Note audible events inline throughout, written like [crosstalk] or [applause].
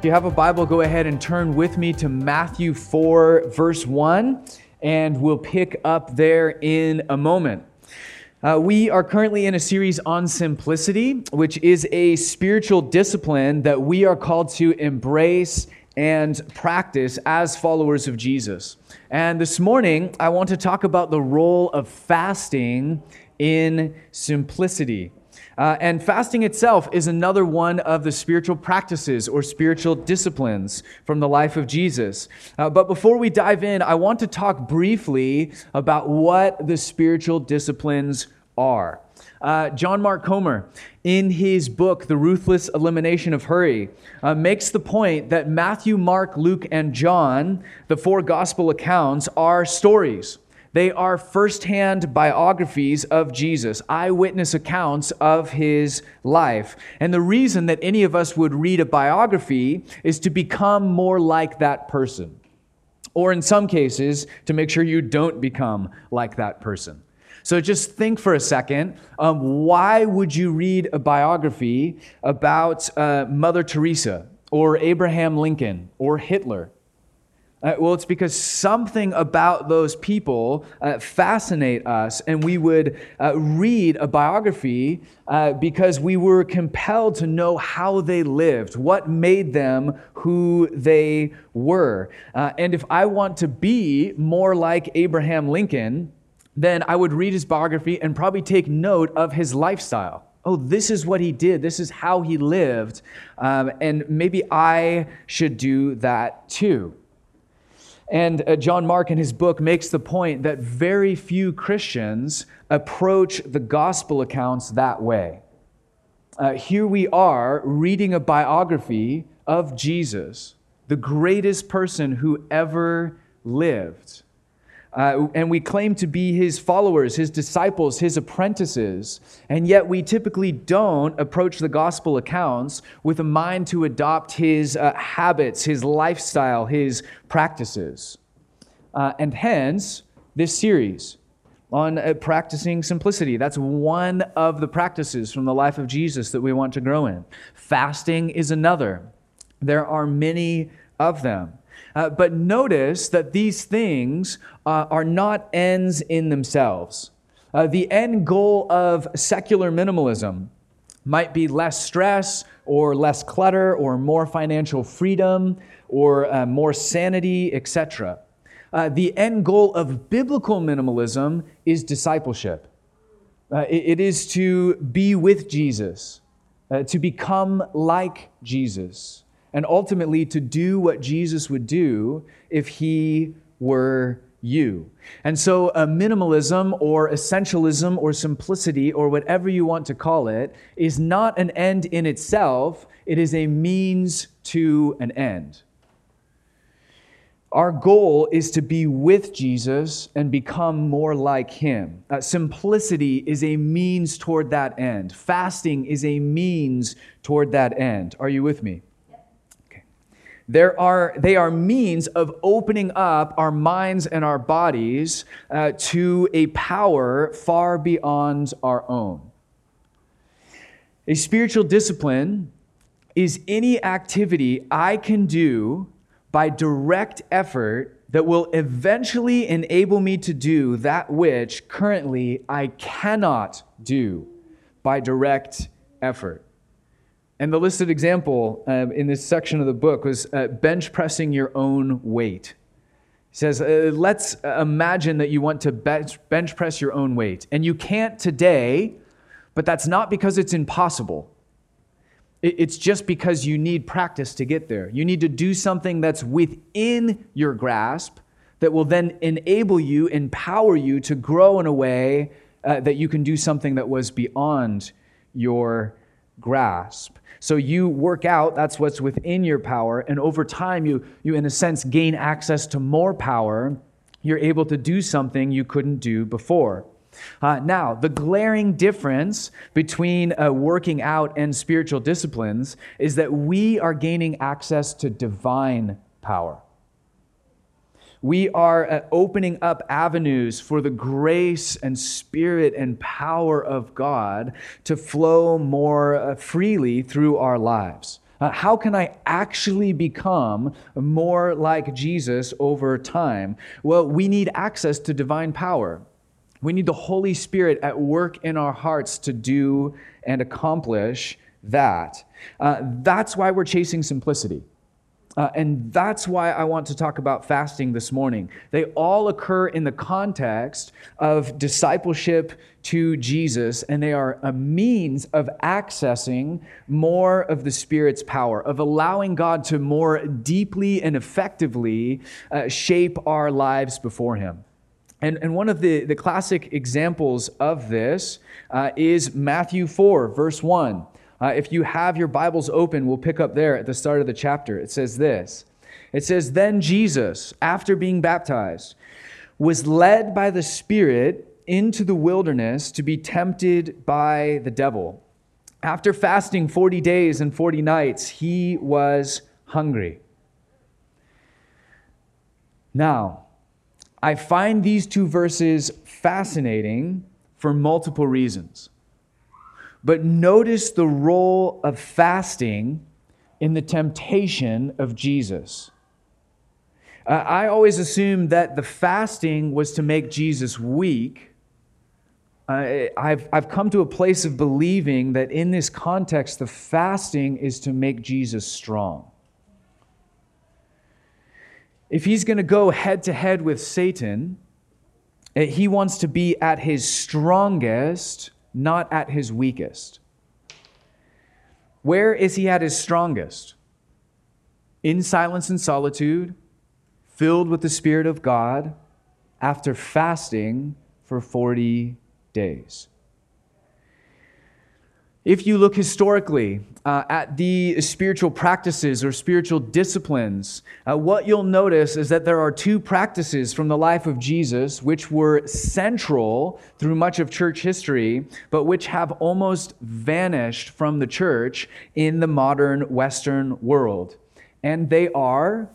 If you have a Bible, go ahead and turn with me to Matthew 4, verse 1, and we'll pick up there in a moment. Uh, we are currently in a series on simplicity, which is a spiritual discipline that we are called to embrace and practice as followers of Jesus. And this morning, I want to talk about the role of fasting in simplicity. Uh, and fasting itself is another one of the spiritual practices or spiritual disciplines from the life of Jesus. Uh, but before we dive in, I want to talk briefly about what the spiritual disciplines are. Uh, John Mark Comer, in his book, The Ruthless Elimination of Hurry, uh, makes the point that Matthew, Mark, Luke, and John, the four gospel accounts, are stories. They are firsthand biographies of Jesus, eyewitness accounts of his life. And the reason that any of us would read a biography is to become more like that person. Or in some cases, to make sure you don't become like that person. So just think for a second um, why would you read a biography about uh, Mother Teresa or Abraham Lincoln or Hitler? Uh, well, it's because something about those people uh, fascinate us, and we would uh, read a biography uh, because we were compelled to know how they lived, what made them who they were. Uh, and if I want to be more like Abraham Lincoln, then I would read his biography and probably take note of his lifestyle. Oh, this is what he did. This is how he lived. Um, and maybe I should do that too. And uh, John Mark in his book makes the point that very few Christians approach the gospel accounts that way. Uh, here we are reading a biography of Jesus, the greatest person who ever lived. Uh, and we claim to be his followers, his disciples, his apprentices. And yet we typically don't approach the gospel accounts with a mind to adopt his uh, habits, his lifestyle, his practices. Uh, and hence, this series on uh, practicing simplicity. That's one of the practices from the life of Jesus that we want to grow in. Fasting is another. There are many of them. Uh, but notice that these things uh, are not ends in themselves. Uh, the end goal of secular minimalism might be less stress or less clutter or more financial freedom or uh, more sanity, etc. Uh, the end goal of biblical minimalism is discipleship. Uh, it, it is to be with Jesus, to become like Jesus and ultimately to do what Jesus would do if he were you. And so, a minimalism or essentialism or simplicity or whatever you want to call it is not an end in itself, it is a means to an end. Our goal is to be with Jesus and become more like him. Uh, simplicity is a means toward that end. Fasting is a means toward that end. Are you with me? There are, they are means of opening up our minds and our bodies uh, to a power far beyond our own. A spiritual discipline is any activity I can do by direct effort that will eventually enable me to do that which currently I cannot do by direct effort. And the listed example um, in this section of the book was uh, bench pressing your own weight. He says, uh, let's imagine that you want to bench, bench press your own weight. And you can't today, but that's not because it's impossible. It's just because you need practice to get there. You need to do something that's within your grasp that will then enable you, empower you to grow in a way uh, that you can do something that was beyond your grasp. So you work out, that's what's within your power, and over time you you in a sense gain access to more power. You're able to do something you couldn't do before. Uh, now, the glaring difference between uh, working out and spiritual disciplines is that we are gaining access to divine power. We are uh, opening up avenues for the grace and spirit and power of God to flow more uh, freely through our lives. Uh, how can I actually become more like Jesus over time? Well, we need access to divine power. We need the Holy Spirit at work in our hearts to do and accomplish that. Uh, that's why we're chasing simplicity. Uh, and that's why I want to talk about fasting this morning. They all occur in the context of discipleship to Jesus, and they are a means of accessing more of the Spirit's power, of allowing God to more deeply and effectively uh, shape our lives before Him. And, and one of the, the classic examples of this uh, is Matthew 4, verse 1. Uh, if you have your Bibles open, we'll pick up there at the start of the chapter. It says this It says, Then Jesus, after being baptized, was led by the Spirit into the wilderness to be tempted by the devil. After fasting 40 days and 40 nights, he was hungry. Now, I find these two verses fascinating for multiple reasons. But notice the role of fasting in the temptation of Jesus. Uh, I always assumed that the fasting was to make Jesus weak. Uh, I've, I've come to a place of believing that in this context, the fasting is to make Jesus strong. If he's going to go head to head with Satan, uh, he wants to be at his strongest not at his weakest. Where is he at his strongest? In silence and solitude, filled with the Spirit of God, after fasting for 40 days. If you look historically uh, at the spiritual practices or spiritual disciplines, uh, what you'll notice is that there are two practices from the life of Jesus which were central through much of church history, but which have almost vanished from the church in the modern Western world. And they are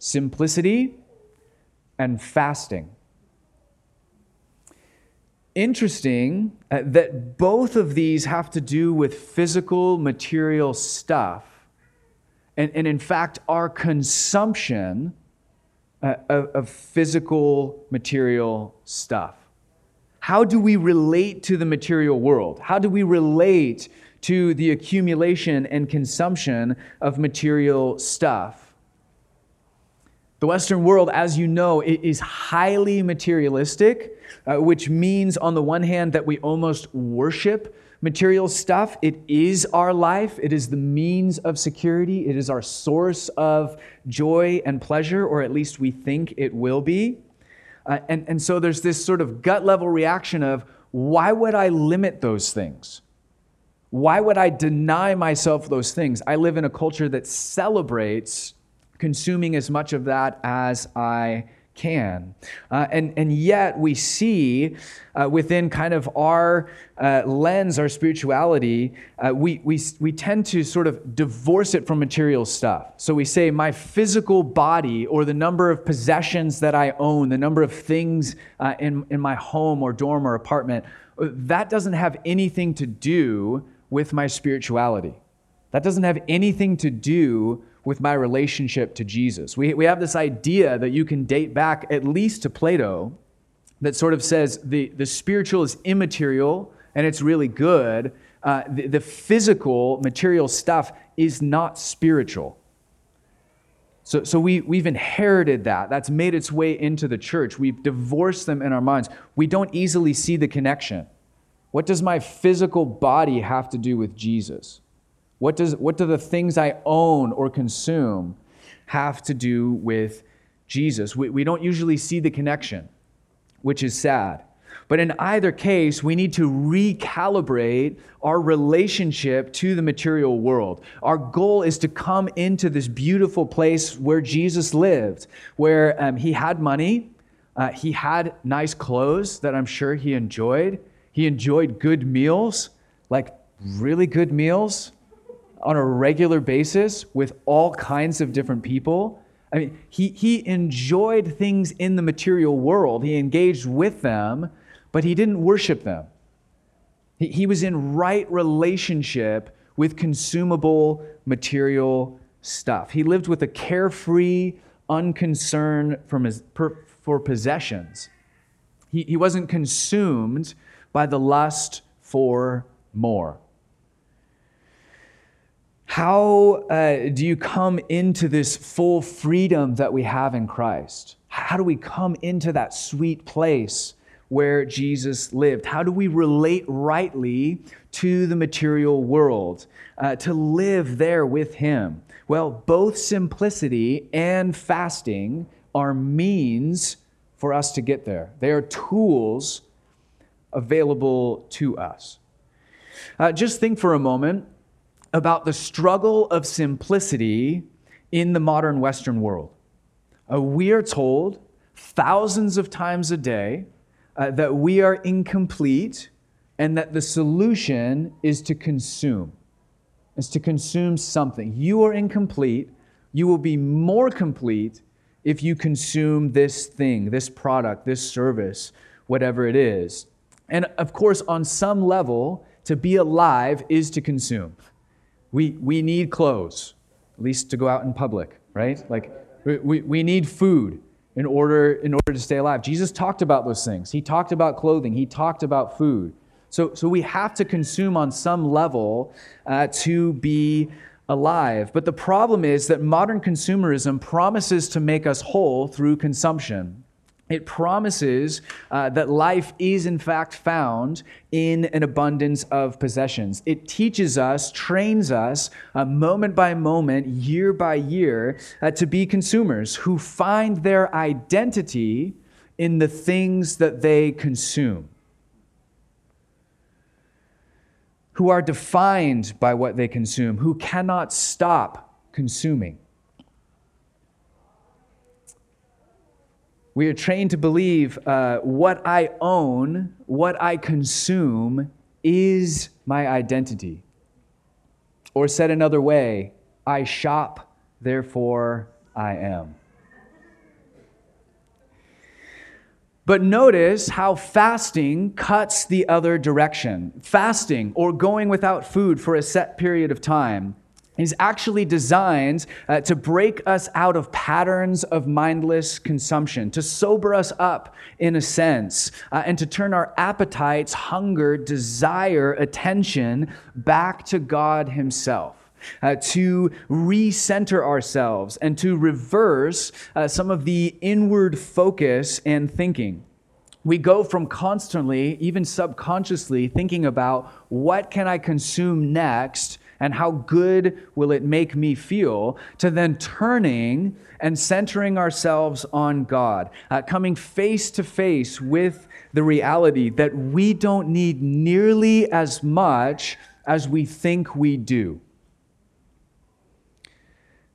simplicity and fasting interesting uh, that both of these have to do with physical, material stuff. And, and in fact, our consumption uh, of, of physical, material stuff. How do we relate to the material world? How do we relate to the accumulation and consumption of material stuff? The Western world, as you know, is highly materialistic uh, which means, on the one hand, that we almost worship material stuff. It is our life, it is the means of security, it is our source of joy and pleasure, or at least we think it will be. Uh, and, and so there's this sort of gut level reaction of why would I limit those things? Why would I deny myself those things? I live in a culture that celebrates consuming as much of that as I can. Uh, and, and yet, we see uh, within kind of our uh, lens, our spirituality, uh, we, we, we tend to sort of divorce it from material stuff. So we say, my physical body or the number of possessions that I own, the number of things uh, in, in my home or dorm or apartment, uh, that doesn't have anything to do with my spirituality. That doesn't have anything to do with my relationship to Jesus. We, we have this idea that you can date back at least to Plato that sort of says the, the spiritual is immaterial and it's really good. Uh, the, the physical, material stuff is not spiritual. So, so we, we've inherited that. That's made its way into the church. We've divorced them in our minds. We don't easily see the connection. What does my physical body have to do with Jesus? What, does, what do the things I own or consume have to do with Jesus? We, we don't usually see the connection, which is sad. But in either case, we need to recalibrate our relationship to the material world. Our goal is to come into this beautiful place where Jesus lived, where um, he had money, uh, he had nice clothes that I'm sure he enjoyed, he enjoyed good meals, like really good meals on a regular basis with all kinds of different people. I mean, he, he enjoyed things in the material world, he engaged with them, but he didn't worship them. He, he was in right relationship with consumable material stuff. He lived with a carefree unconcern from his, per, for possessions. He, he wasn't consumed by the lust for more. How uh, do you come into this full freedom that we have in Christ? How do we come into that sweet place where Jesus lived? How do we relate rightly to the material world, uh, to live there with Him? Well, both simplicity and fasting are means for us to get there, they are tools available to us. Uh, just think for a moment about the struggle of simplicity in the modern Western world. Uh, we are told thousands of times a day uh, that we are incomplete and that the solution is to consume, is to consume something. You are incomplete. You will be more complete if you consume this thing, this product, this service, whatever it is. And of course, on some level, to be alive is to consume. We, we need clothes, at least to go out in public, right? Like, we, we need food in order, in order to stay alive. Jesus talked about those things. He talked about clothing, he talked about food. So, so we have to consume on some level uh, to be alive. But the problem is that modern consumerism promises to make us whole through consumption. It promises uh, that life is, in fact, found in an abundance of possessions. It teaches us, trains us, uh, moment by moment, year by year, uh, to be consumers who find their identity in the things that they consume, who are defined by what they consume, who cannot stop consuming. We are trained to believe uh, what I own, what I consume, is my identity. Or said another way, I shop, therefore I am. But notice how fasting cuts the other direction. Fasting, or going without food for a set period of time, is actually designed uh, to break us out of patterns of mindless consumption, to sober us up in a sense, uh, and to turn our appetites, hunger, desire, attention back to God Himself. Uh, to recenter ourselves and to reverse uh, some of the inward focus and thinking we go from constantly, even subconsciously, thinking about what can I consume next and how good will it make me feel, to then turning and centering ourselves on God, uh, coming face to face with the reality that we don't need nearly as much as we think we do.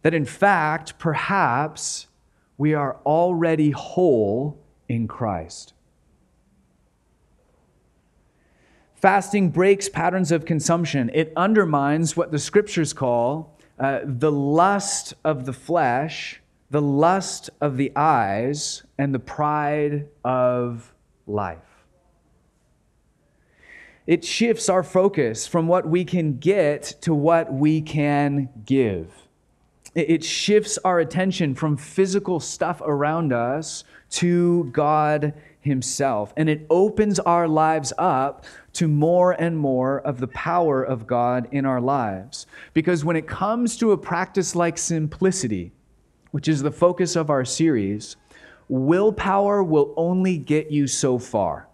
That in fact, perhaps we are already whole in Christ. Fasting breaks patterns of consumption. It undermines what the scriptures call uh, the lust of the flesh, the lust of the eyes, and the pride of life. It shifts our focus from what we can get to what we can give. It shifts our attention from physical stuff around us to God Himself. And it opens our lives up to more and more of the power of God in our lives. Because when it comes to a practice like simplicity, which is the focus of our series, willpower will only get you so far.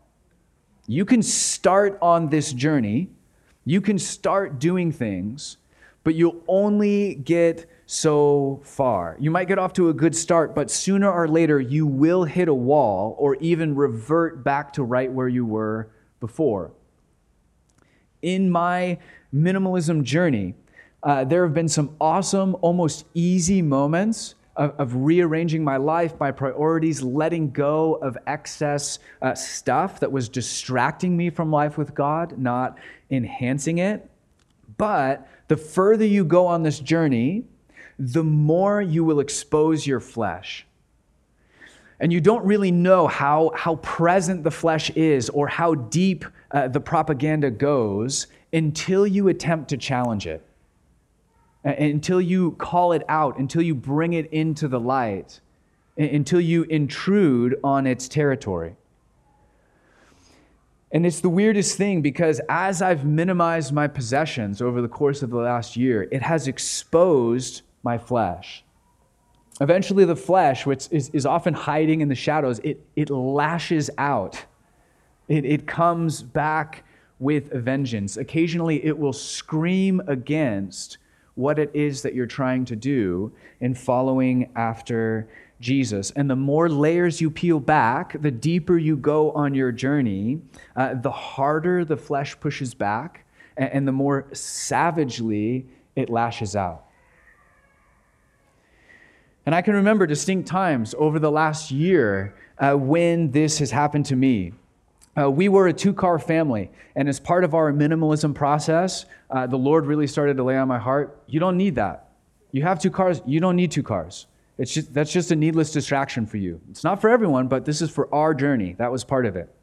You can start on this journey, you can start doing things, but you'll only get so far. You might get off to a good start, but sooner or later you will hit a wall or even revert back to right where you were before in my minimalism journey, uh, there have been some awesome, almost easy moments of, of, rearranging my life, my priorities, letting go of excess uh, stuff that was distracting me from life with God, not enhancing it. But the further you go on this journey, the more you will expose your flesh And you don't really know how, how present the flesh is or how deep uh, the propaganda goes until you attempt to challenge it, until you call it out, until you bring it into the light, until you intrude on its territory. And it's the weirdest thing because as I've minimized my possessions over the course of the last year, it has exposed my flesh. Eventually, the flesh, which is, is often hiding in the shadows, it, it lashes out. It, it comes back with vengeance. Occasionally, it will scream against what it is that you're trying to do in following after Jesus. And the more layers you peel back, the deeper you go on your journey, uh, the harder the flesh pushes back, and, and the more savagely it lashes out. And I can remember distinct times over the last year uh, when this has happened to me. Uh, we were a two car family, and as part of our minimalism process, uh, the Lord really started to lay on my heart you don't need that. You have two cars, you don't need two cars. It's just, that's just a needless distraction for you. It's not for everyone, but this is for our journey. That was part of it.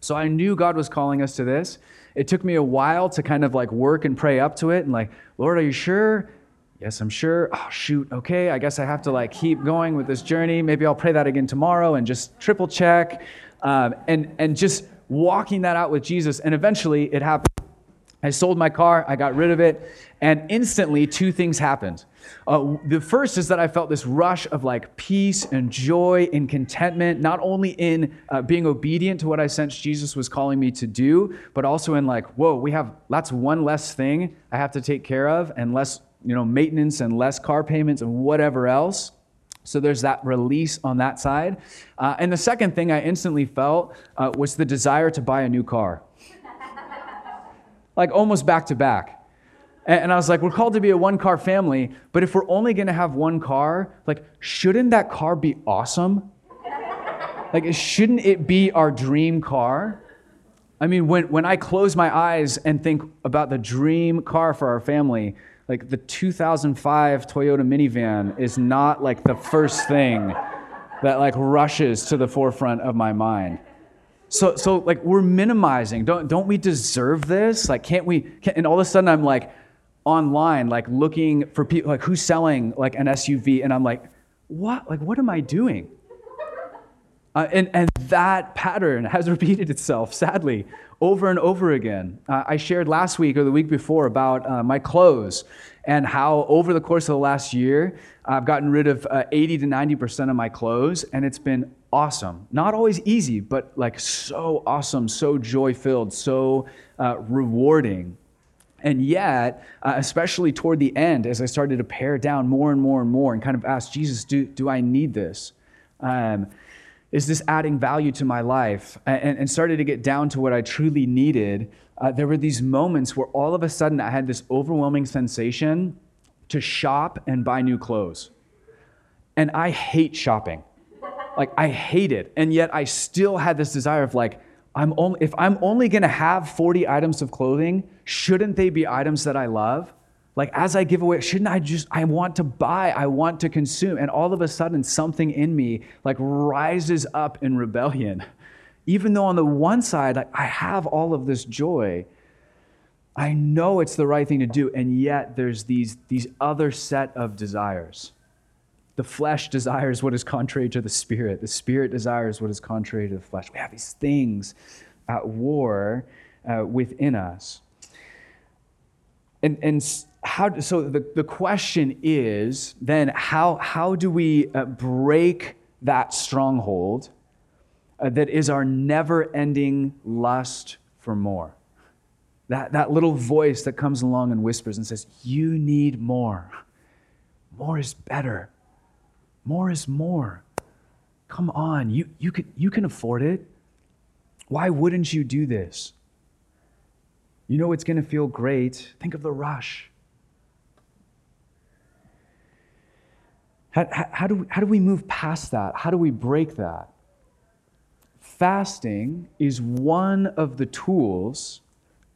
So I knew God was calling us to this. It took me a while to kind of like work and pray up to it and like, Lord, are you sure? Yes, I'm sure. Oh, shoot. Okay. I guess I have to like keep going with this journey. Maybe I'll pray that again tomorrow and just triple check. Um, and, and just walking that out with Jesus. And eventually it happened. I sold my car, I got rid of it, and instantly two things happened. Uh, the first is that I felt this rush of like peace and joy and contentment, not only in uh, being obedient to what I sensed Jesus was calling me to do, but also in like, whoa, we have that's one less thing I have to take care of, and less you know maintenance and less car payments and whatever else. So there's that release on that side. Uh, and the second thing I instantly felt uh, was the desire to buy a new car, like almost back to back. And I was like, we're called to be a one car family, but if we're only gonna have one car, like, shouldn't that car be awesome? like, shouldn't it be our dream car? I mean, when, when I close my eyes and think about the dream car for our family, like the 2005 Toyota minivan is not like the first thing that like rushes to the forefront of my mind. So, so like we're minimizing. Don't, don't we deserve this? Like, can't we? Can't, and all of a sudden, I'm like, online, like looking for people, like who's selling like an SUV, and I'm like, what? Like, what am I doing? Uh, and, and that pattern has [laughs] repeated itself, sadly, over and over again. Uh, I shared last week or the week before about uh, my clothes and how over the course of the last year, I've gotten rid of uh, 80 to 90% of my clothes, and it's been awesome. Not always easy, but like so awesome, so joy filled, so uh, rewarding. And yet, uh, especially toward the end, as I started to pare down more and more and more and kind of ask Jesus, do, do I need this? Um, is this adding value to my life? And, and, started to get down to what I truly needed. Uh, there were these moments where all of a sudden I had this overwhelming sensation to shop and buy new clothes. And I hate shopping. Like, I hate it. And yet I still had this desire of, like, I'm only, if I'm only to have 40 items of clothing, shouldn't they be items that I love? Like as I give away, shouldn't I just, I want to buy, I want to consume. And all of a sudden, something in me like rises up in rebellion. [laughs] Even though on the one side, like, I have all of this joy, I know it's the right thing to do. And yet there's these, these other set of desires the flesh desires what is contrary to the spirit. The spirit desires what is contrary to the flesh. We have these things at war uh, within us. And, and how, so the, the question is then how, how do we uh, break that stronghold uh, that is our never ending lust for more? That, that little voice that comes along and whispers and says, You need more. More is better. More is more. Come on, you, you, can, you can afford it. Why wouldn't you do this? You know it's going to feel great. Think of the rush. How, how, do we, how do we move past that? How do we break that? Fasting is one of the tools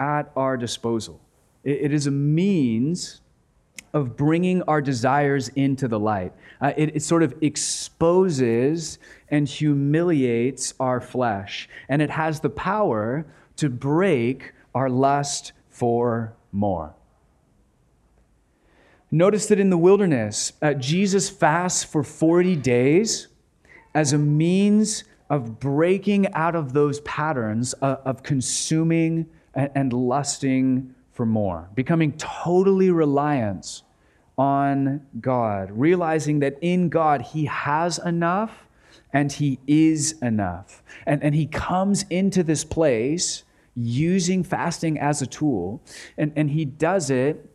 at our disposal. it, it is a means of bringing our desires into the light. Uh, it, it sort of exposes and humiliates our flesh, and it has the power to break our lust for more. Notice that in the wilderness, uh, Jesus fasts for 40 days as a means of breaking out of those patterns of, of consuming and, and lusting for more, becoming totally reliant on God, realizing that in God He has enough and He is enough. And, and He comes into this place using fasting as a tool, and, and He does it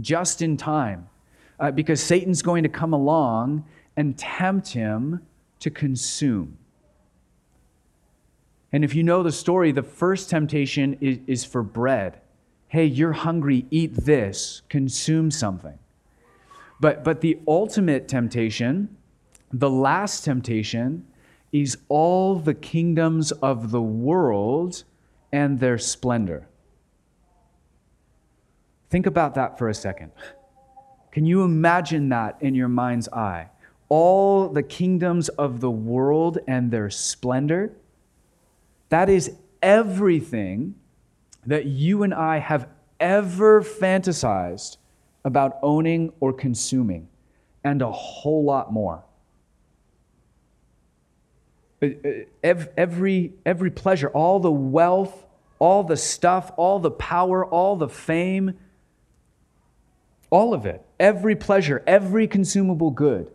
just in time uh, because Satan's going to come along and tempt him to consume. And if you know the story, the first temptation is, is for bread. Hey, you're hungry, eat this, consume something. But, but the ultimate temptation, the last temptation, is all the kingdoms of the world and their splendor. Think about that for a second. Can you imagine that in your mind's eye? All the kingdoms of the world and their splendor. That is everything that you and I have ever fantasized about owning or consuming, and a whole lot more. Uh, uh, every, every pleasure, all the wealth, all the stuff, all the power, all the fame, all of it, every pleasure, every consumable good,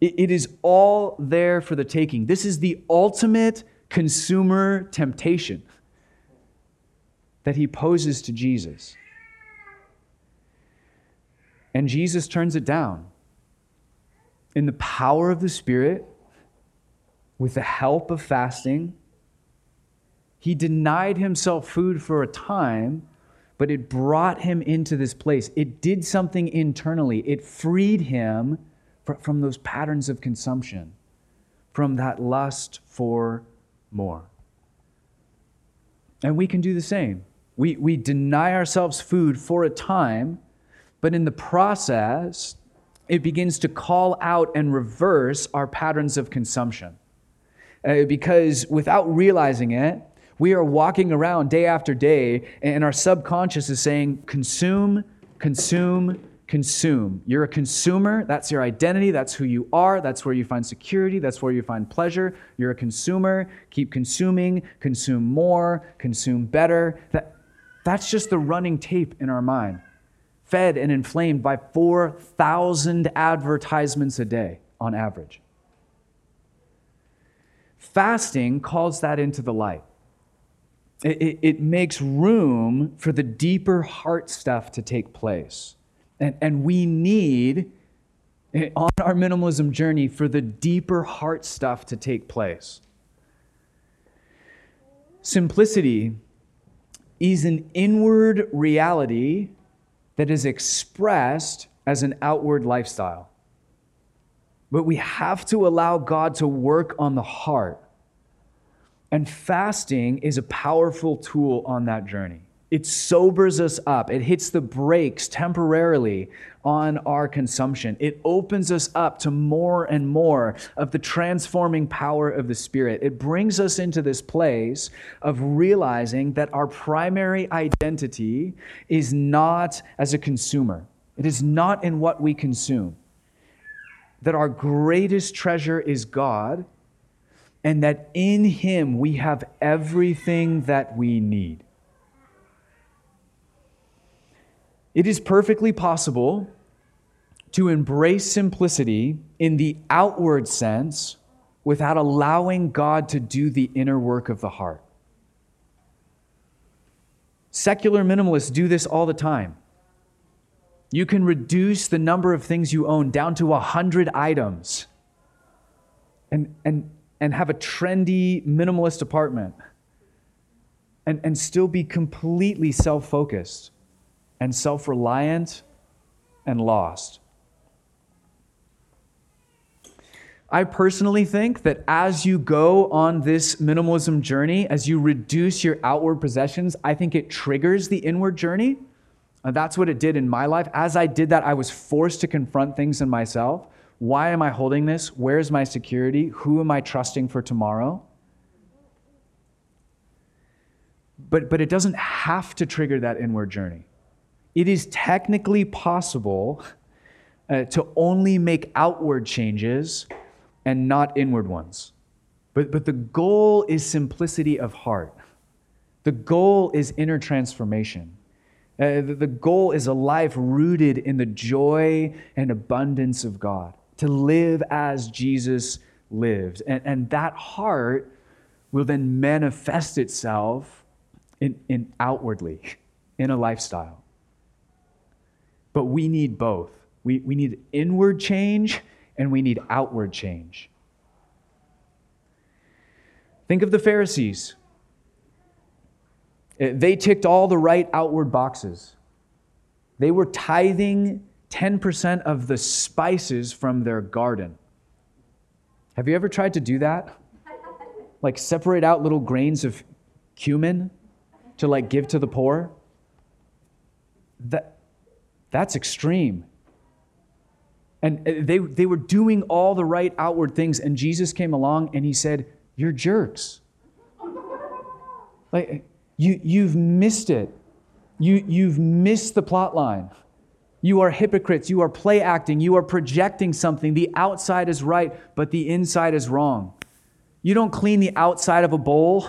it, it is all there for the taking. This is the ultimate consumer temptation that he poses to Jesus. And Jesus turns it down. In the power of the Spirit, with the help of fasting, he denied himself food for a time but it brought him into this place. It did something internally, it freed him from those patterns of consumption, from that lust for more. And we can do the same. We, we deny ourselves food for a time, but in the process, it begins to call out and reverse our patterns of consumption. Uh, because without realizing it, we are walking around day after day, and our subconscious is saying, consume, consume, consume. You're a consumer. That's your identity. That's who you are. That's where you find security. That's where you find pleasure. You're a consumer. Keep consuming, consume more, consume better. That, that's just the running tape in our mind, fed and inflamed by 4,000 advertisements a day on average. Fasting calls that into the light. It, it, makes room for the deeper heart stuff to take place. And, and we need, eh, on our minimalism journey, for the deeper heart stuff to take place. Simplicity is an inward reality that is expressed as an outward lifestyle. But we have to allow God to work on the heart and fasting is a powerful tool on that journey. It sobers us up. It hits the brakes temporarily on our consumption. It opens us up to more and more of the transforming power of the Spirit. It brings us into this place of realizing that our primary identity is not as a consumer, it is not in what we consume. That our greatest treasure is God and that in Him we have everything that we need. It is perfectly possible to embrace simplicity in the outward sense without allowing God to do the inner work of the heart. Secular minimalists do this all the time. You can reduce the number of things you own down to a hundred items. And, and and have a trendy minimalist apartment and, and still be completely self focused and self reliant and lost. I personally think that as you go on this minimalism journey, as you reduce your outward possessions, I think it triggers the inward journey. Uh, that's what it did in my life. As I did that, I was forced to confront things in myself. Why am I holding this? Where's my security? Who am I trusting for tomorrow? But, but it doesn't have to trigger that inward journey. It is technically possible uh, to only make outward changes and not inward ones. But, but the goal is simplicity of heart. The goal is inner transformation. Uh, the, the goal is a life rooted in the joy and abundance of God, to live as Jesus lived. And, and that heart will then manifest itself in, in outwardly, in a lifestyle. But we need both. We, we need inward change and we need outward change. Think of the Pharisees. Uh, they ticked all the right outward boxes. They were tithing 10% of the spices from their garden. Have you ever tried to do that? Like separate out little grains of cumin to like give to the poor? That, that's extreme. And uh, they, they were doing all the right outward things, and Jesus came along and he said, You're jerks. Like, you, you've missed it. You, you've missed the plot line. You are hypocrites. You are play acting. You are projecting something. The outside is right, but the inside is wrong. You don't clean the outside of a bowl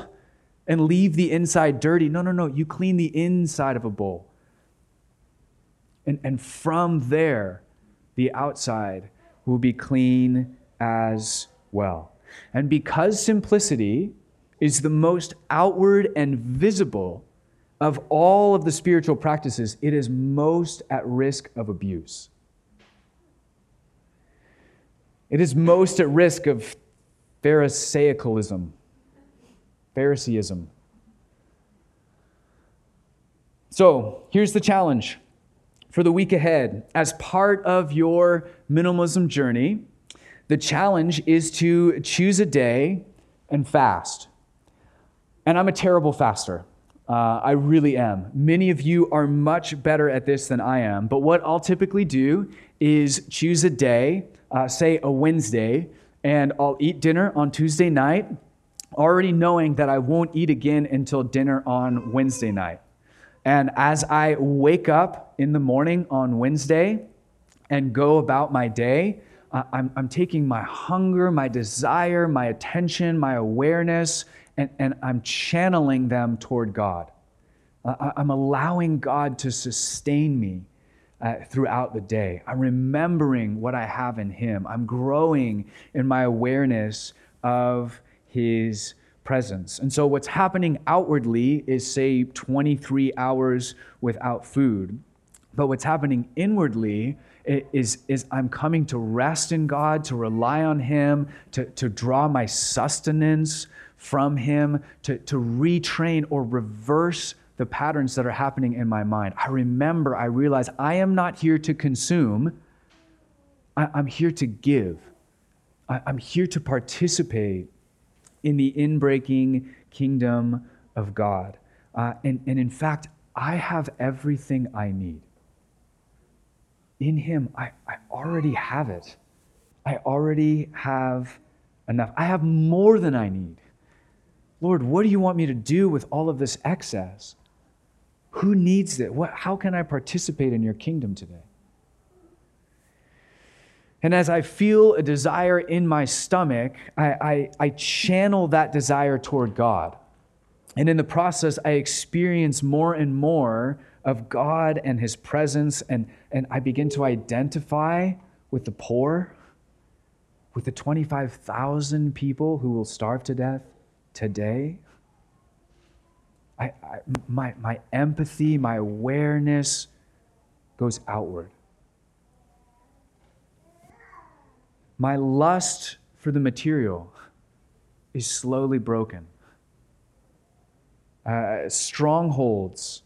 and leave the inside dirty. No, no, no. You clean the inside of a bowl. And, and from there, the outside will be clean as well. And because simplicity is the most outward and visible of all of the spiritual practices, it is most at risk of abuse. It is most at risk of Pharisaicalism, Phariseeism. So here's the challenge for the week ahead. As part of your minimalism journey, the challenge is to choose a day and fast. And I'm a terrible faster. Uh, I really am. Many of you are much better at this than I am. But what I'll typically do is choose a day, uh, say a Wednesday, and I'll eat dinner on Tuesday night, already knowing that I won't eat again until dinner on Wednesday night. And as I wake up in the morning on Wednesday and go about my day, uh, I'm, I'm taking my hunger, my desire, my attention, my awareness, and, and I'm channeling them toward God. I'm allowing God to sustain me uh, throughout the day. I'm remembering what I have in Him. I'm growing in my awareness of His presence. And so, what's happening outwardly is, say, 23 hours without food. But what's happening inwardly is, is I'm coming to rest in God, to rely on Him, to, to draw my sustenance from Him, to, to retrain or reverse the patterns that are happening in my mind. I remember, I realize I am not here to consume, I, am here to give. I, I'm here to participate in the inbreaking kingdom of God. Uh, and, and in fact, I have everything I need. In Him, I, I already have it. I already have enough. I have more than I need. Lord, what do you want me to do with all of this excess? Who needs it? What, how can I participate in your kingdom today? And as I feel a desire in my stomach, I, I, I, channel that desire toward God. And in the process, I experience more and more of God and His presence, and, and I begin to identify with the poor, with the 25,000 people who will starve to death today. I, I, my, my empathy, my awareness goes outward. My lust for the material is slowly broken. Uh, strongholds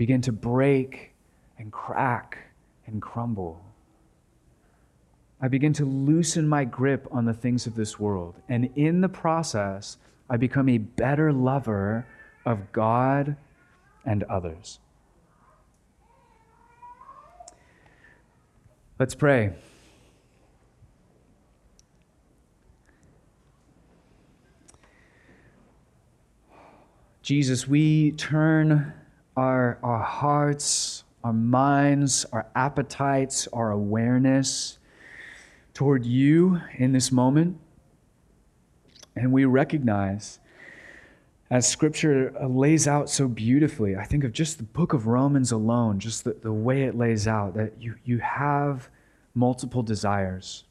begin to break and crack and crumble. I begin to loosen my grip on the things of this world. And in the process, I become a better lover of God and others. Let's pray. Jesus, we turn our, our hearts, our minds, our appetites, our awareness toward you in this moment. And we recognize, as Scripture uh, lays out so beautifully, I think of just the book of Romans alone, just the, the way it lays out, that you, you have multiple desires.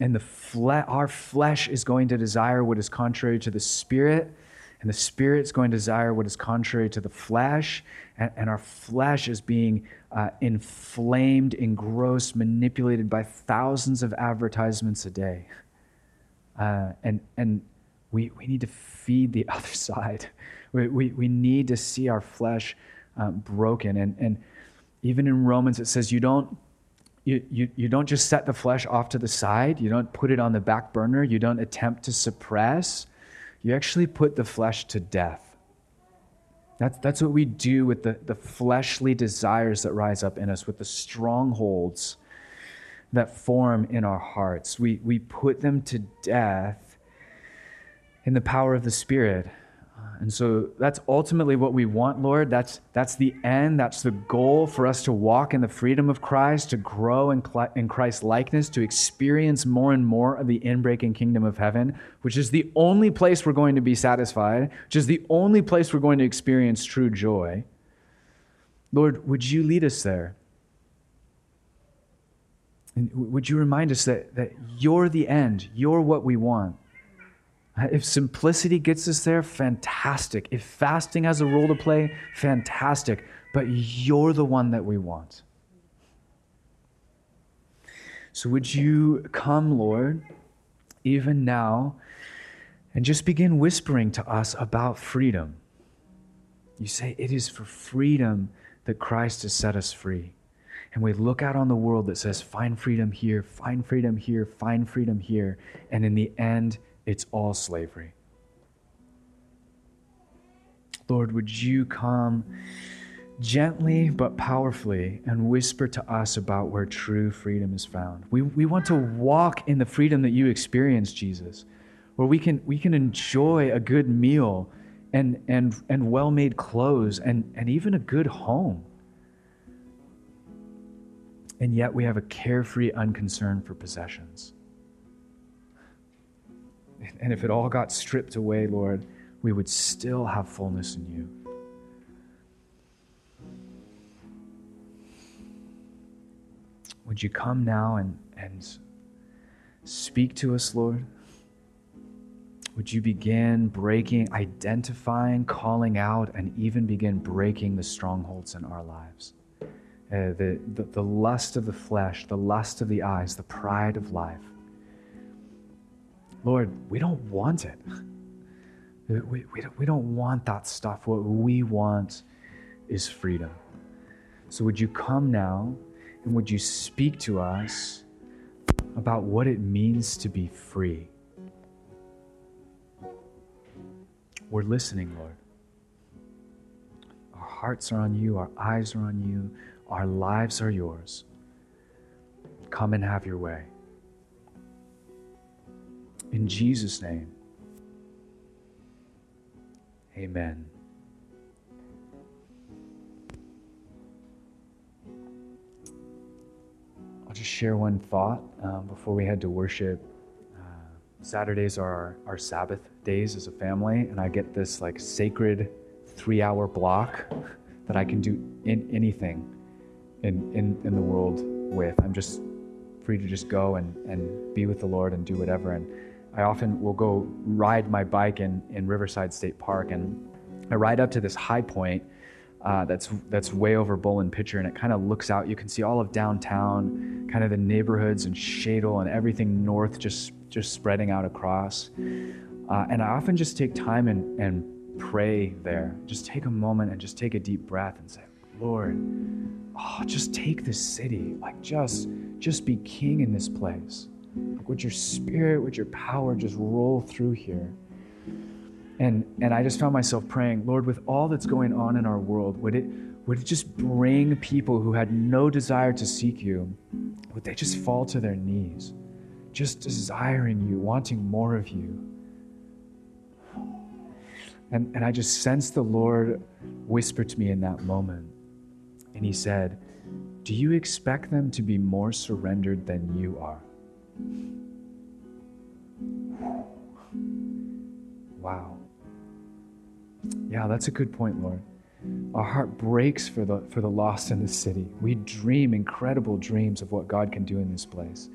And the fle- our flesh is going to desire what is contrary to the Spirit and the Spirit's going to desire what is contrary to the flesh, and, and our flesh is being uh, inflamed, engrossed, manipulated by thousands of advertisements a day. Uh, and and we, we need to feed the [laughs] other side. We, we, we need to see our flesh um, broken. And, and even in Romans, it says you don't, you, you, you don't just set the flesh off to the side, you don't put it on the back burner, you don't attempt to suppress you actually put the flesh to death. That's, that's what we do with the, the fleshly desires that rise up in us, with the strongholds that form in our hearts. We, we put them to death in the power of the Spirit. And so that's ultimately what we want, Lord. That's, that's the end. That's the goal for us to walk in the freedom of Christ, to grow in, in Christ's likeness, to experience more and more of the inbreaking kingdom of heaven, which is the only place we're going to be satisfied, which is the only place we're going to experience true joy. Lord, would you lead us there? And would you remind us that, that you're the end, you're what we want? If simplicity gets us there, fantastic. If fasting has a role to play, fantastic. But you're the one that we want. So would you come, Lord, even now, and just begin whispering to us about freedom? You say, It is for freedom that Christ has set us free. And we look out on the world that says, Find freedom here, find freedom here, find freedom here. And in the end, it's all slavery. Lord, would you come gently but powerfully and whisper to us about where true freedom is found? We, we want to walk in the freedom that you experience, Jesus, where we can, we can enjoy a good meal and, and, and well made clothes and, and even a good home. And yet we have a carefree unconcern for possessions. And if it all got stripped away, Lord, we would still have fullness in you. Would you come now and, and speak to us, Lord? Would you begin breaking, identifying, calling out, and even begin breaking the strongholds in our lives? Uh, the, the, the lust of the flesh, the lust of the eyes, the pride of life. Lord, we don't want it. We, we, we don't want that stuff. What we want is freedom. So, would you come now and would you speak to us about what it means to be free? We're listening, Lord. Our hearts are on you, our eyes are on you, our lives are yours. Come and have your way. In Jesus' name, amen. I'll just share one thought um, before we head to worship. Uh, Saturdays are our, our Sabbath days as a family, and I get this like sacred three hour block [laughs] that I can do in anything in, in, in the world with. I'm just free to just go and, and be with the Lord and do whatever. And I often will go ride my bike in, in Riverside State Park, and I ride up to this high point uh, that's that's way over Bowl and Pitcher, and it kind of looks out. You can see all of downtown, kind of the neighborhoods and Shadle and everything north, just just spreading out across. Uh, and I often just take time and, and pray there. Just take a moment and just take a deep breath and say, Lord, oh, just take this city, like just just be king in this place. Would your spirit, would your power just roll through here? And, and I just found myself praying, Lord, with all that's going on in our world, would it, would it just bring people who had no desire to seek you would they just fall to their knees, just desiring you, wanting more of you? And, and I just sensed the Lord whisper to me in that moment. And He said, Do you expect them to be more surrendered than you are? Wow. Yeah, that's a good point, Lord. Our heart breaks for the, for the lost in this city. We dream incredible dreams of what God can do in this place.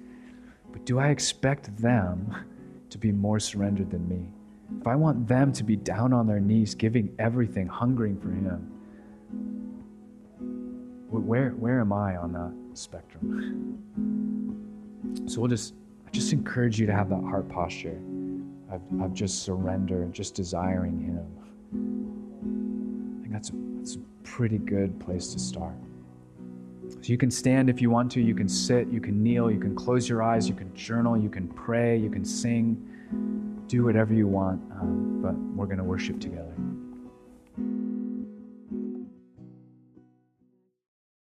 But do I expect them to be more surrendered than me? If I want them to be down on their knees, giving everything, hungering for Him, where, where am I on that spectrum? So we'll just, I just encourage you to have that heart posture of, of just surrender, just desiring Him. I think that's a, that's a pretty good place to start. So you can stand if you want to, you can sit, you can kneel, you can close your eyes, you can journal, you can pray, you can sing, do whatever you want, um, but we're going to worship together.